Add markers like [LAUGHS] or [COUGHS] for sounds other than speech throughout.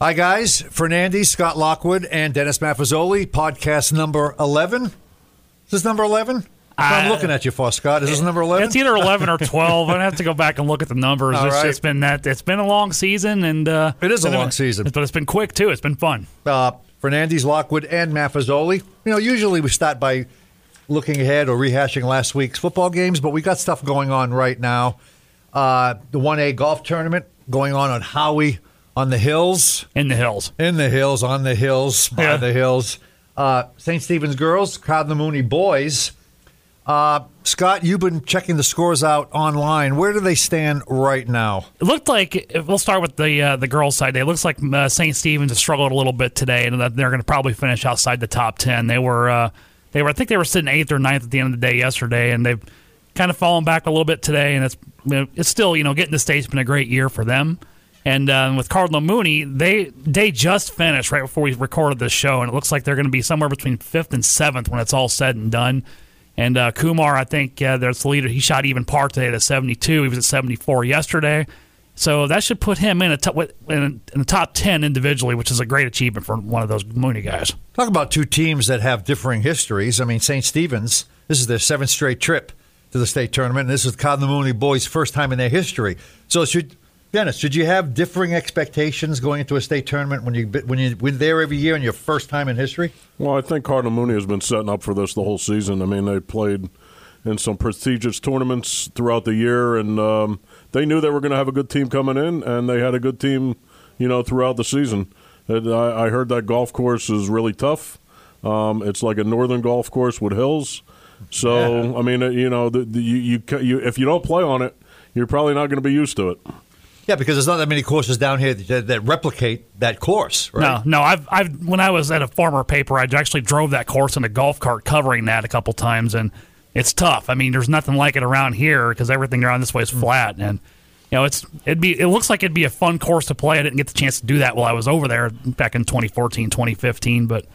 Hi, guys. Fernandez, Scott Lockwood, and Dennis Maffezoli. Podcast number 11. Is this number 11? I'm Uh, looking at you for Scott. Is this number 11? It's either 11 or 12. I have to go back and look at the numbers. It's right. just been that. It's been a long season, and uh, It is a it's been long season. but it's been quick too. It's been fun. uh, Fernandez, Lockwood, and Maffezoli. You know, usually we start by looking ahead or rehashing last week's football games, but we got stuff going on right now. Uh, the 1A golf tournament going on on Howey on the hills. In the hills. In the hills, on the hills, by Yeah. the hills. Uh, St. Stephen's girls, Cardinal Mooney boys. Uh, Scott, you've been checking the scores out online. Where do they stand right now? It looked like we'll start with the uh, the girls' side. It looks like uh, St. Stephen's has struggled a little bit today, and that they're going to probably finish outside the top ten. They were uh, they were I think they were sitting eighth or ninth at the end of the day yesterday, and they've kind of fallen back a little bit today. And it's it's still you know getting the state's been a great year for them. And uh, with Cardinal Mooney, they they just finished right before we recorded this show, and it looks like they're going to be somewhere between fifth and seventh when it's all said and done. And uh, Kumar, I think uh, there's the leader. He shot even par today at 72. He was at 74 yesterday. So that should put him in a in, in the top 10 individually, which is a great achievement for one of those Mooney guys. Talk about two teams that have differing histories. I mean, St. Stephen's, this is their seventh straight trip to the state tournament, and this is Cardinal Mooney boys' first time in their history. So, it should Dennis, did you have differing expectations going into a state tournament when you when you win there every year and your first time in history? Well, I think Cardinal Mooney has been setting up for this the whole season. I mean, they played in some prestigious tournaments throughout the year, and um, they knew they were going to have a good team coming in, and they had a good team, you know, throughout the season. And I, I heard that golf course is really tough. Um, it's like a northern golf course with hills. So, I mean, uh, you know, the, the, you, you, you, if you don't play on it, you're probably not going to be used to it. Yeah, because there's not that many courses down here that, that replicate that course, right? No, no. I've, I've when I was at a former paper, I actually drove that course in a golf cart covering that a couple times, and it's tough. I mean, there's nothing like it around here because everything around this way is hmm. flat, and you know, it's it'd be it looks like it'd be a fun course to play. I didn't get the chance to do that while I was over there back in 2014, 2015, but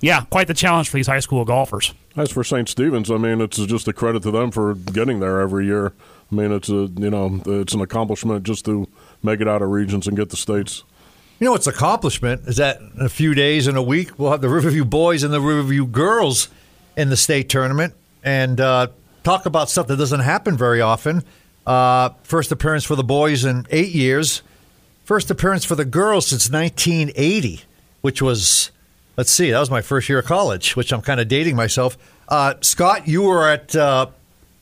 yeah, quite the challenge for these high school golfers. As for St. Stephen's, I mean, it's just a credit to them for getting there every year. I mean, it's a you know, it's an accomplishment just to make it out of regions and get the states. You know what's accomplishment is that in a few days in a week we'll have the Riverview boys and the Riverview girls in the state tournament and uh, talk about stuff that doesn't happen very often. Uh, first appearance for the boys in eight years. First appearance for the girls since 1980, which was let's see, that was my first year of college, which I'm kind of dating myself. Uh, Scott, you were at uh,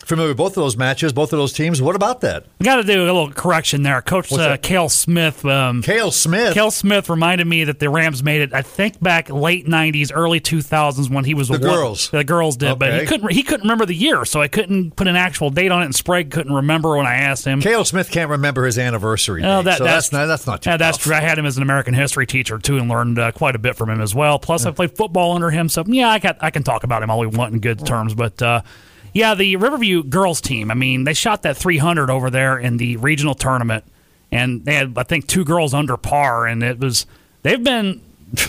familiar with both of those matches, both of those teams. What about that? We got to do a little correction there. Coach uh? Cale Smith. Um, Cale Smith. Cale Smith reminded me that the Rams made it. I think back late '90s, early 2000s when he was The one- girls. The girls did, but he couldn't. He couldn't remember the year, so I couldn't put an actual date on it. And Sprague couldn't remember when I asked him. Cale Smith can't remember his anniversary. Oh, that- so that's, not that's not too Yeah, that's true. I had him as an American history teacher too, and learned uh, quite a bit from him as well. Plus, I played football under him, so yeah, I got I can talk about him all we want in good terms. But uh, yeah, the Riverview girls team. I mean, they shot that 300 over there in the regional tournament, and they had I think two girls under par, and it was they've been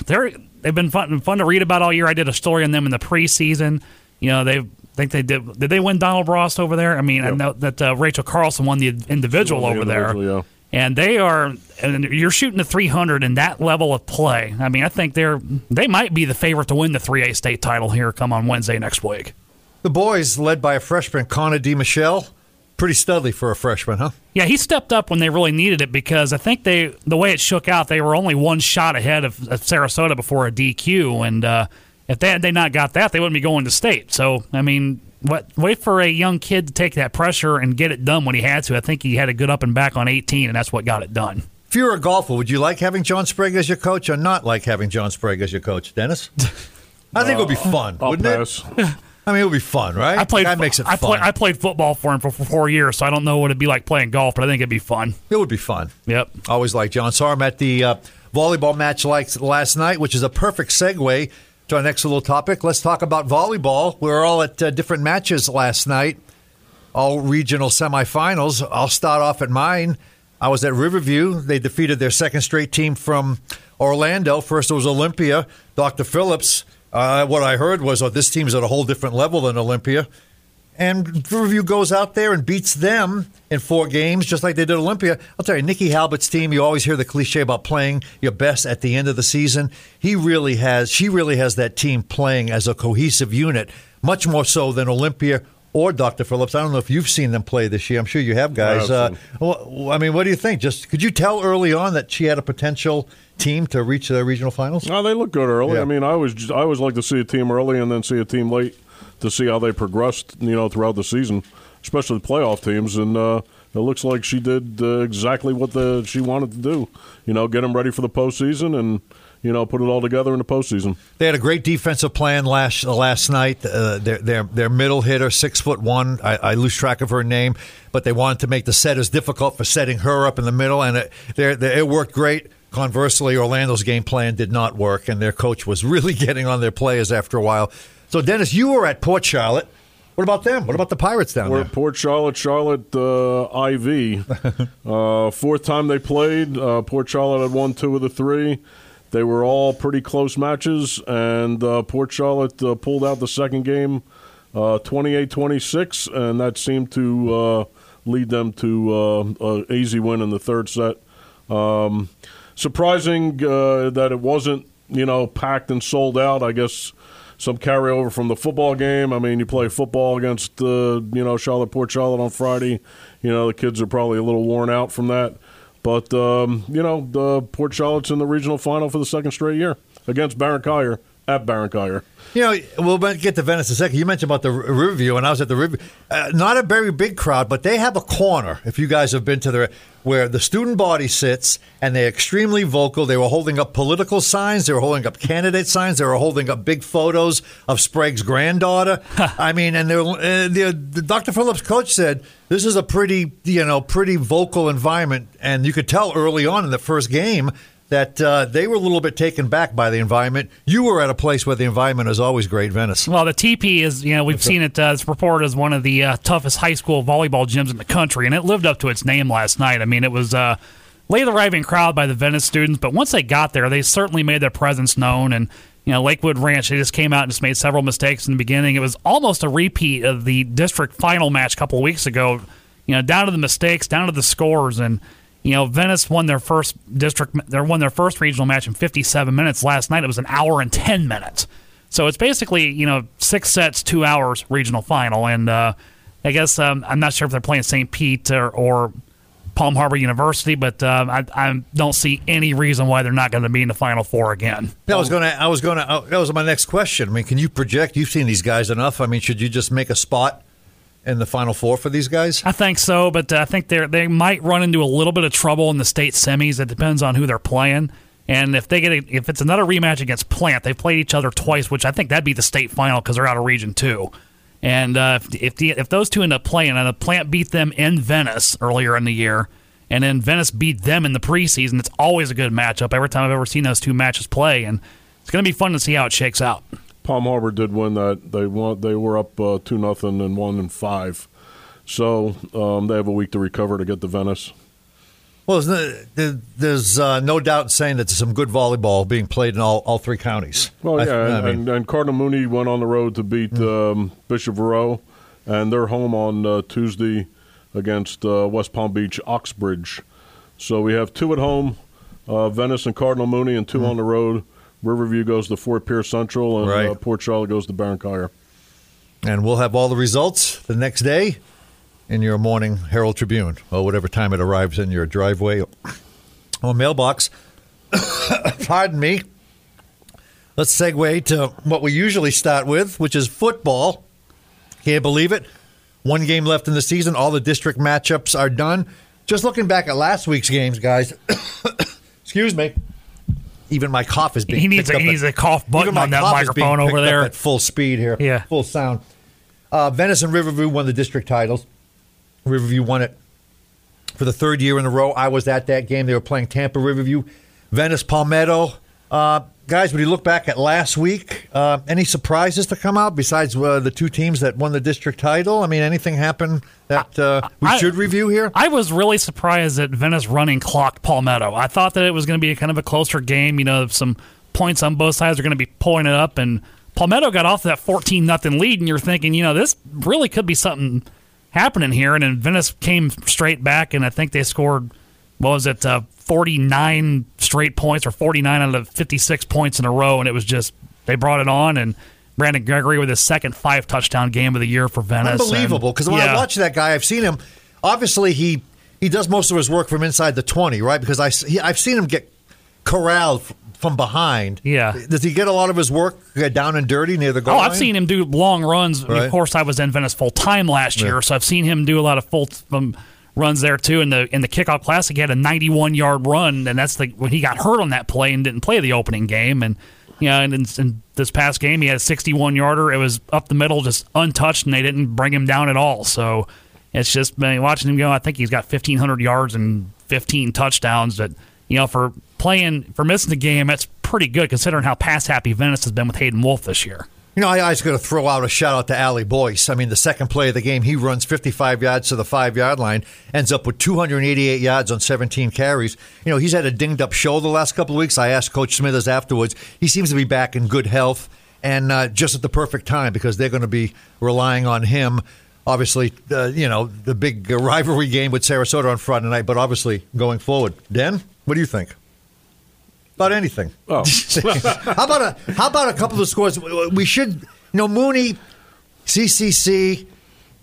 they're they've been fun fun to read about all year. I did a story on them in the preseason. You know, they. Think they did. Did they win Donald Ross over there? I mean, I know that uh, Rachel Carlson won the individual won the over there yeah. and they are and you're shooting the 300 in that level of play i mean i think they're they might be the favorite to win the 3a state title here come on wednesday next week The boys, led by a freshman, Connor D. Michelle, pretty studly for a freshman, huh? yeah he stepped up when they really needed it because i think they the way it shook out they were only one shot ahead of, of sarasota before a dq and uh, if they had they not got that they wouldn't be going to state so i mean what wait for a young kid to take that pressure and get it done when he had to i think he had a good up and back on 18 and that's what got it done If you were a golfer, would you like having John Sprague as your coach or not like having John Sprague as your coach, Dennis? [LAUGHS] I think it would be fun, I'll wouldn't pass. it? [LAUGHS] I mean, it would be fun, right? I played. That makes it I, fun. play, I played football for him for, four years, so I don't know what it'd be like playing golf, but I think it'd be fun. it would be fun. Yep. Always like John. Saw him at the uh, volleyball match like last night, which is a perfect segue to our next little topic. Let's talk about volleyball. We were all at uh, different matches last night, all regional semifinals. I'll start off at mine. I was at Riverview. They defeated their second straight team from Orlando. First it was Olympia. Dr. Phillips. Uh, what I heard was, oh, this team's at a whole different level than Olympia. and Riverview goes out there and beats them in four games, just like they did Olympia. I'll tell you, Nicky Halbert's team. You always hear the cliche about playing your best at the end of the season. He really has. She really has that team playing as a cohesive unit, much more so than Olympia or Dr. Phillips. I don't know if you've seen them play this year. I'm sure you have, guys. Uh, well, I mean, what do you think? Just could you tell early on that she had a potential team to reach the regional finals? No, they look good early. Yeah. I mean, I always I always like to see a team early and then see a team late to see how they progressed. You know, throughout the season, especially the playoff teams, and uh, it looks like she did uh, exactly what the she wanted to do. You know, get them ready for the postseason and. You know, put it all together in the postseason. They had a great defensive plan last uh, last night. Uh, their, their their middle hitter, six foot one. I, I lose track of her name, but they wanted to make the setters difficult for setting her up in the middle, and it they it worked great. Conversely, Orlando's game plan did not work, and their coach was [LAUGHS] really getting on their players after a while. So, Dennis, you were at Port Charlotte. What about them? What about the Pirates down We're there? at Port Charlotte, Charlotte uh, IV. [LAUGHS] uh, fourth time they played. Uh, Port Charlotte had won two of the three. They were all pretty close matches, and uh, Port Charlotte uh, pulled out the second game uh, 28 26, and that seemed to uh, lead them to uh, an easy win in the third set. Um, surprising that it wasn't, you know, packed and sold out. I guess some carryover from the football game. I mean, you play football against, you know, Charlotte Port Charlotte on Friday. You know, the kids are probably a little worn out from that. But, um, you know, the Port Charlotte's in the regional final for the second straight year against Barron Collier at Barron Collier. You know, we'll get to Venice in a second. You mentioned about the Riverview, and I was at the Riverview. Uh, not a very big crowd, but they have a corner. If you guys have been to the where the student body sits, and they're extremely vocal. They were holding up political signs. They were holding up candidate signs. They were holding up big photos of Sprague's granddaughter. I mean, and they're, uh, they're, the Dr. Phillips coach said this is a pretty, you know, pretty vocal environment, and you could tell early on in the first game that uh, they were a little bit taken back by the environment. You were at a place where the environment is always great, Venice. Well, the TP is, you know, we've seen it. Uh, it's reported as one of the uh, toughest high school volleyball gyms in the country, and it lived up to its name last night. I mean, it was uh, late arriving crowd by the Venice students, but once they got there, they certainly made their presence known. And you know, Lakewood Ranch, they just came out and just made several mistakes in the beginning. It was almost a repeat of the district final match a couple of weeks ago. You know, down to the mistakes, down to the scores, and you know, Venice won their first district, they won their first regional match in 57 minutes. Last night it was an hour and 10 minutes. So it's basically, you know, six sets, two hours regional final. And uh, I guess um, I'm not sure if they're playing St. Pete or, or Palm Harbor University, but um, I, I don't see any reason why they're not going to be in the Final Four again. I was going to. I was going to. that was my next question. I mean, can you project? You've seen these guys enough. I mean, should you just make a spot in the Final Four for these guys? I think so, but uh, I think they they might run into a little bit of trouble in the state semis. It depends on who they're playing, and if they get a, if it's another rematch against Plant, they've played each other twice, which I think that'd be the state final because they're out of Region Two. And uh, if if, the, if those two end up playing, and the Plant beat them in Venice earlier in the year, and then Venice beat them in the preseason, it's always a good matchup. Every time I've ever seen those two matches play, and it's going to be fun to see how it shakes out. Palm Harbor did win that. They won. They were up uh, two nothing and one and five. So um, they have a week to recover to get to Venice. Well, there's, uh, no doubt saying that there's some good volleyball being played in all, all three counties. Well, yeah, I and, mean- and, and Cardinal Mooney went on the road to beat um, Bishop Verot, and they're home on uh, Tuesday against uh, West Palm Beach Oxbridge. So we have two at home, uh, Venice and Cardinal Mooney, and 2 on the road. Riverview goes to Fort Pierce Central, and Right. uh, Port Charlotte goes to Barron Collier. and we'll have all the results the next day in your morning Herald Tribune, or whatever time it arrives in your driveway or mailbox. [COUGHS] Pardon me. Let's segue to what we usually start with, which is football. Can't believe it. One game left in the season. All the district matchups are done. Just looking back at last week's games, guys. [COUGHS] excuse me. Even my cough is being He needs a- he at- a cough button on that microphone over there. at full speed here. Yeah. full sound. Uh, Venice and Riverview won the district titles. Riverview won it for the third year in a row. I was at that game. They were playing Tampa Riverview, Venice Palmetto. Uh, guys, when you look back at last week, uh, any surprises to come out besides uh, the two teams that won the district title? I mean, anything happen that uh, we I- should review here? I was really surprised that Venice running clocked Palmetto. I thought that it was going to be a kind of a closer game. You know, some points on both sides are going to be pulling it up, and Palmetto got off that 14 nothing lead, and you're thinking, you know, this really could be something happening here. And then Venice came straight back, and I think they scored, what was it, uh, 49 straight points or 49 out of 56 points in a row. And it was just, they brought it on, and Brandon Gregory with his second five touchdown game of the year for Venice. Unbelievable. Because when yeah. I watch that guy, I've seen him, obviously, he, he does most of his work from inside the 20, right? Because I, he, I've seen him get corralled from behind. Yeah. Does he get a lot of his work down and dirty near the goal? Oh, line? I've seen him do long runs. Right. Of course, I was in Venice full time last year, Yeah. so I've seen him do a lot of full um, runs there too. In the in the kickoff classic, he had a 91 yard run, and that's the when he got hurt on that play and didn't play the opening game. And you know, and in, in this past game, he had a 61 yarder. It was up the middle, just untouched, and they didn't bring him down at all. So it's just man, watching him go. I think he's got 1,500 yards and 15 touchdowns. That you know, for playing for missing the game, that's pretty good considering how pass happy Venice has been with Hayden Wolff this year. You know, I, was going to throw out a shout out to Ali Boyce. I mean, the second play of the game, he runs 55 yards to the five yard line, ends up with 288 yards on 17 carries. You know, he's had a dinged up shoulder the last couple of weeks. I asked Coach Smithers afterwards. He seems to be back in good health and uh, just at the perfect time because they're going to be relying on him. Obviously, uh, you know, the big rivalry game with Sarasota on Friday night, but obviously going forward. Den, what do you think? About anything. [LAUGHS] Oh, [LAUGHS] how about a how about a couple of scores? We should, you know, Mooney, CCC.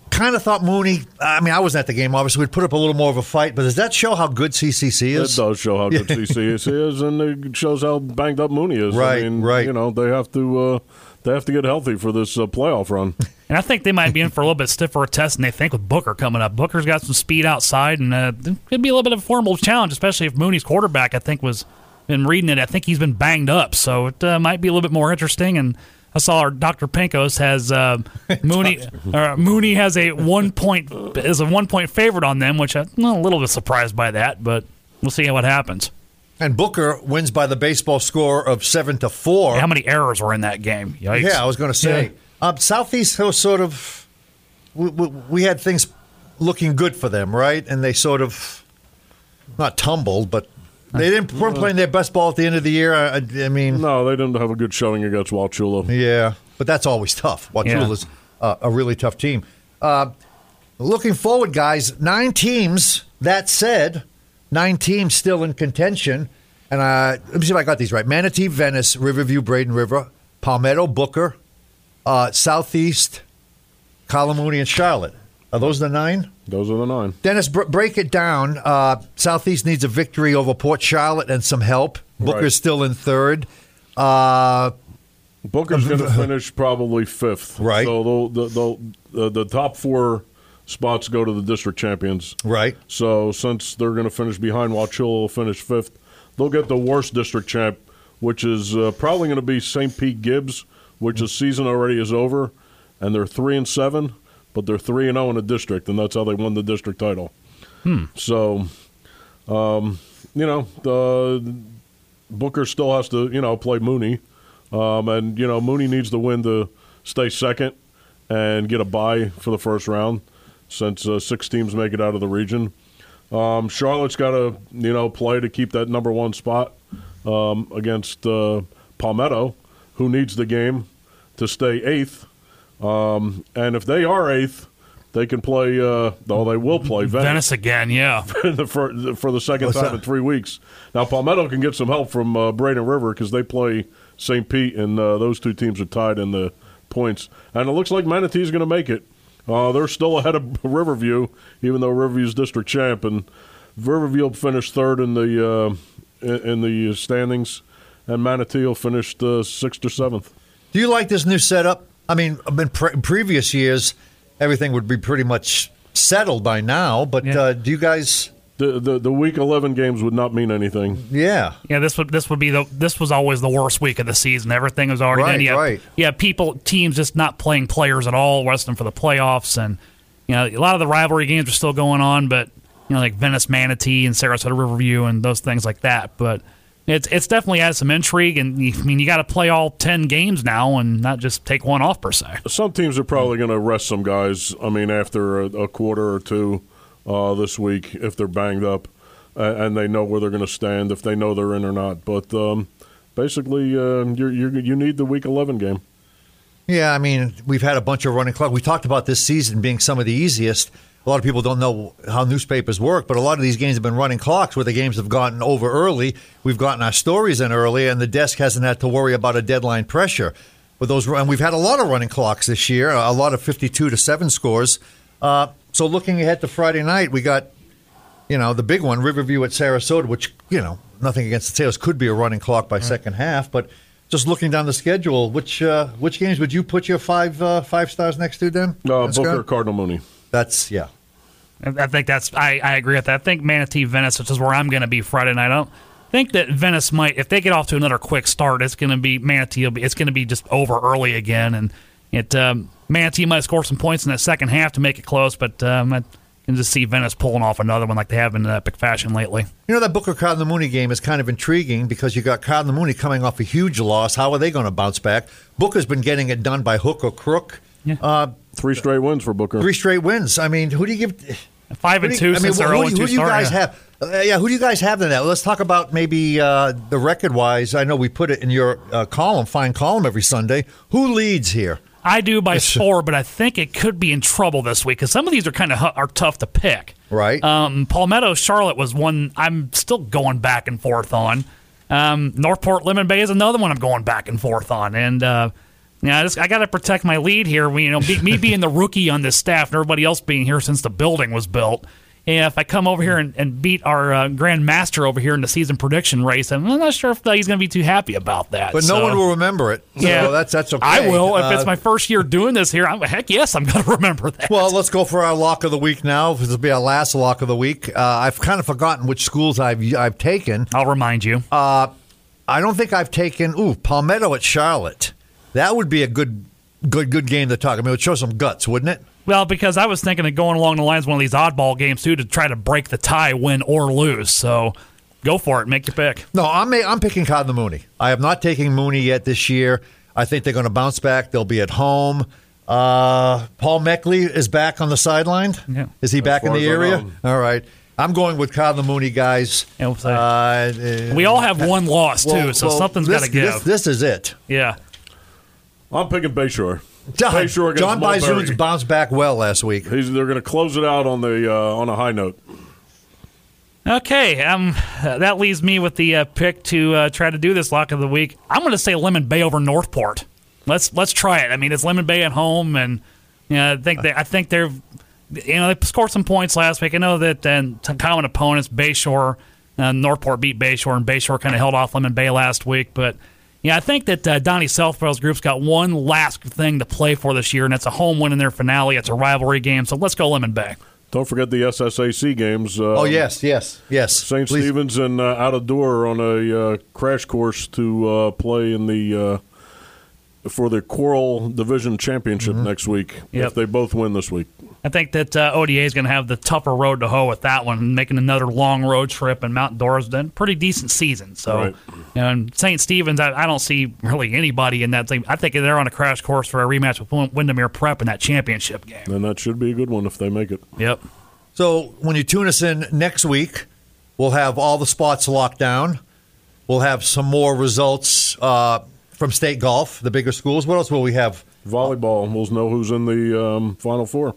Kind of thought Mooney. I mean, I wasn't at the game. Obviously, we'd put up a little more of a fight. But does that show how good CCC is? It does show how good CCC is, and it shows how banged up Mooney is. Right, I mean, right. You know, they have to uh, they have to get healthy for this uh, playoff run. [LAUGHS] And I think they might be in for a little bit stiffer a test than they think with Booker coming up. Booker's got some speed outside, and uh, it could be a little bit of a formidable challenge, especially if Mooney's quarterback, I think, was been reading it. I think he's been banged up, so it uh, might be a little bit more interesting. And I saw our Dr. Pinkos has uh, [LAUGHS] Mooney. uh, Mooney has a one point is a one point favorite on them, which I'm a little bit surprised by that, but we'll see what happens. And Booker wins by the baseball score of seven to four. How many errors were in that game? Yikes. Yeah, I was going to say. Yeah. Um, Southeast was sort of. We, we, we had things looking good for them, right? And they sort of not tumbled, but they didn't weren't playing their best ball at the end of the year. I, I- mean, no, they didn't have a good showing against Wauchula. yeah, but that's always tough. Wauchula's uh, a really tough team. Uh, looking forward, guys, nine teams. That said, nine teams still in contention. And uh, let me see if I got these right: Manatee, Venice, Riverview, Braden River, Palmetto, Booker, uh, Southeast, Cardinal Mooney, and Charlotte. Are those the nine? Those are the nine. Dennis, br- break it down. Uh, Southeast needs a victory over Port Charlotte and some help. Booker's Right. still in third. Uh, Booker's going [LAUGHS] to finish probably fifth. Right. So they'll, they'll, they'll, the, the top four spots go to the district champions. right. So since they're going to finish behind Wauchula, will finish fifth. They'll get the worst district champ, which is uh, probably going to be St. Pete Gibbs, which the season already is over, and they're three and seven, but they're three and zero in the district, and that's how they won the district title. So, um, you know, the Booker still has to you know play Mooney, um, and you know Mooney needs to win to stay second and get a bye for the first round, since uh, six teams make it out of the region. Um, Charlotte's got to you know play to keep that number one spot um, against uh, Palmetto, who needs the game to stay eighth. Um, and if they are eighth, they can play. Uh, oh, they will play [LAUGHS] Venice, Venice again, yeah. [LAUGHS] for, for the second What's time that? in three weeks. Now Palmetto can get some help from uh, Braden River because they play St. Pete, and uh, those two teams are tied in the points. And it looks like Manatee's going to make it. Uh, they're still ahead of [LAUGHS] Riverview, even though Riverview's district champ, and Riverview will finish third in the uh, in, in the standings, and Manatee will finish uh, sixth or seventh. Do you like this new setup? I mean, in pre- previous years, everything would be pretty much settled by now. But Yeah. uh, do you guys? The, the the week eleven games would not mean anything. Yeah. Yeah, this would this would be the this was always the worst week of the season. Everything was already Right, done. Yeah, right. Yeah, people teams just not playing players at all, resting for the playoffs, and you know a lot of the rivalry games are still going on, but you know like Venice Manatee and Sarasota Riverview and those things like that. But it's it's definitely added some intrigue, and you- I mean you got to play all ten games now and not just take one off per se. Some teams are probably going to rest some guys. I mean, after a, a quarter or two uh, this week, if they're banged up, uh, and they know where they're going to stand, if they know they're in or not. But um, basically, uh, you you you need the week eleven game. Yeah, I mean, we've had a bunch of running clock. We talked about this season being some of the easiest. A lot of people don't know how newspapers work, but a lot of these games have been running clocks where the games have gotten over early. We've gotten our stories in early, and the desk hasn't had to worry about a deadline pressure. With those, and we've had a lot of running clocks this year, a lot of fifty-two to seven scores. Uh, so looking ahead to Friday night, we got, you know, the big one, Riverview at Sarasota, which you know, nothing against the Tails, could be a running clock by second half, but just looking down the schedule, which uh, which games would you put your five uh, five stars next to? Then Uh, Booker, Cardinal Mooney. That's yeah. I I think that's I, I agree with that. I think Manatee Venice, which is where I'm going to be Friday night. I don't think that Venice might, if they get off to another quick start, it's going to be Manatee. Be, it's going to be just over early again, and it um, Manatee might score some points in that second half to make it close. But um, I can just see Venice pulling off another one like they have in epic fashion lately. You know that Booker Cardinal Mooney game is kind of intriguing because you got Cardinal Mooney coming off a huge loss. How are they going to bounce back? Booker's been getting it done by hook or crook. Yeah. Uh, Three straight wins for Booker. three straight wins. I mean, who do you give? Five and two you- I mean, since who, who, do- who do you guys yeah. have? Uh, yeah, who do you guys have in that? Let's talk about maybe uh, the record wise. I know we put it in your uh, column, fine column every Sunday. Who leads here? I do by four, but I think it could be in trouble this week because some of these are kind of hu- are tough to pick. Right. Um, Palmetto Charlotte was one I'm still going back and forth on. Um, Northport Lemon Bay is another one I'm going back and forth on, and uh, yeah, I just I got to protect my lead here. We, you know, be, me [LAUGHS] being the rookie on this staff and everybody else being here since the building was built. And if I come over here and, and beat our uh, Grand Master over here in the season prediction race, I'm not sure if he's going to be too happy about that. but no one will remember it. So yeah, that's that's okay. I will if Uh, it's my first year doing this here. I'm, heck yes, I'm going [LAUGHS] to remember that. Well, let's go for our lock of the week now. This will be our last lock of the week. Uh, I've kind of forgotten which schools I've I've taken. I'll remind you. I don't think I've taken ooh Palmetto at Charlotte. That would be a good good good game to talk. I mean, it would show some guts, wouldn't it? Well, because I was thinking of going along the lines of one of these oddball games too to try to break the tie, win or lose. So go for it, make your pick. No, I'm I'm picking Cardinal Mooney. I have not taken Mooney yet this year. I think they're going to bounce back. They'll be at home. Uh, Paul Maechtle is back on the sideline. Yeah. Is he back in the area? All right. I'm going with Cardinal Mooney, guys. Yeah, we'll. Uh, We all have one loss too, well, so well, something's this- got to give. This, this is it. yeah. I'm picking Bayshore. John, Bayshore John Mulberry. Bizoon's bounced back well last week. He's, they're going to close it out on the uh, on a high note. Okay, um, that leaves me with the uh, pick to uh, try to do this lock of the week. I'm going to say Lemon Bay over Northport. Let's let's try it. I mean, it's Lemon Bay at home, and you know, I think they I think they're you know they scored some points last week. I know that then common opponents Bayshore, uh, Northport beat Bayshore, and Bayshore kind of held off Lemon Bay last week, but. Yeah, I think that uh, Donnie Southwell's group's got one last thing to play for this year, and it's a home win in their finale. It's a rivalry game, so let's go Lemon Bay. Don't forget the SSAC games. Uh, Oh yes, yes, yes. St. Please. Stephen's and uh, Out of Door on a uh, crash course to uh, play in the uh, for the Coral Division Championship next week. Mm-hmm. Yep. If they both win this week, I think that uh, ODA is going to have the tougher road to hoe with that one, making another long road trip. And Mount Dora's done pretty decent season. So, Right. you know, and St. Stephen's, I, I don't see really anybody in that thing. I think they're on a crash course for a rematch with Windermere Prep in that championship game. And that should be a good one if they make it. Yep. So when you tune us in next week, we'll have all the spots locked down. We'll have some more results uh, from state golf, the bigger schools. What else will we have? Volleyball, we'll know who's in the um, final four.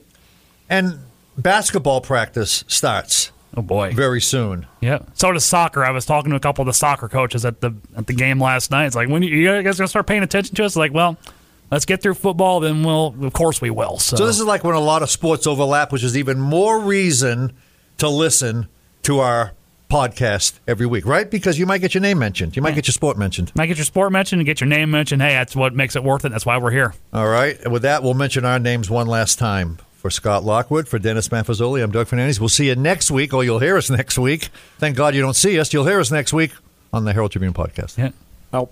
And basketball practice starts Oh boy. very soon. Yeah. So does soccer. I was talking to a couple of the soccer coaches at the at the game last night. It's like when you, you guys gonna start paying attention to us? Like, well, let's get through football, then we'll of course we will. So, So this is like when a lot of sports overlap, which is even more reason to listen to our podcast every week, right? Because you might get your name mentioned. You might get your sport mentioned. might get your sport mentioned and get your name mentioned. Hey, that's what makes it worth it. That's why we're here. All right. And with that, we'll mention our names one last time. For Scott Lockwood, for Dennis Maffezoli, I'm Doug Fernandez. We'll see you next week, or you'll hear us [LAUGHS] next week. Thank God you don't see us. You'll hear us next week on the Herald Tribune podcast. Yeah. Out.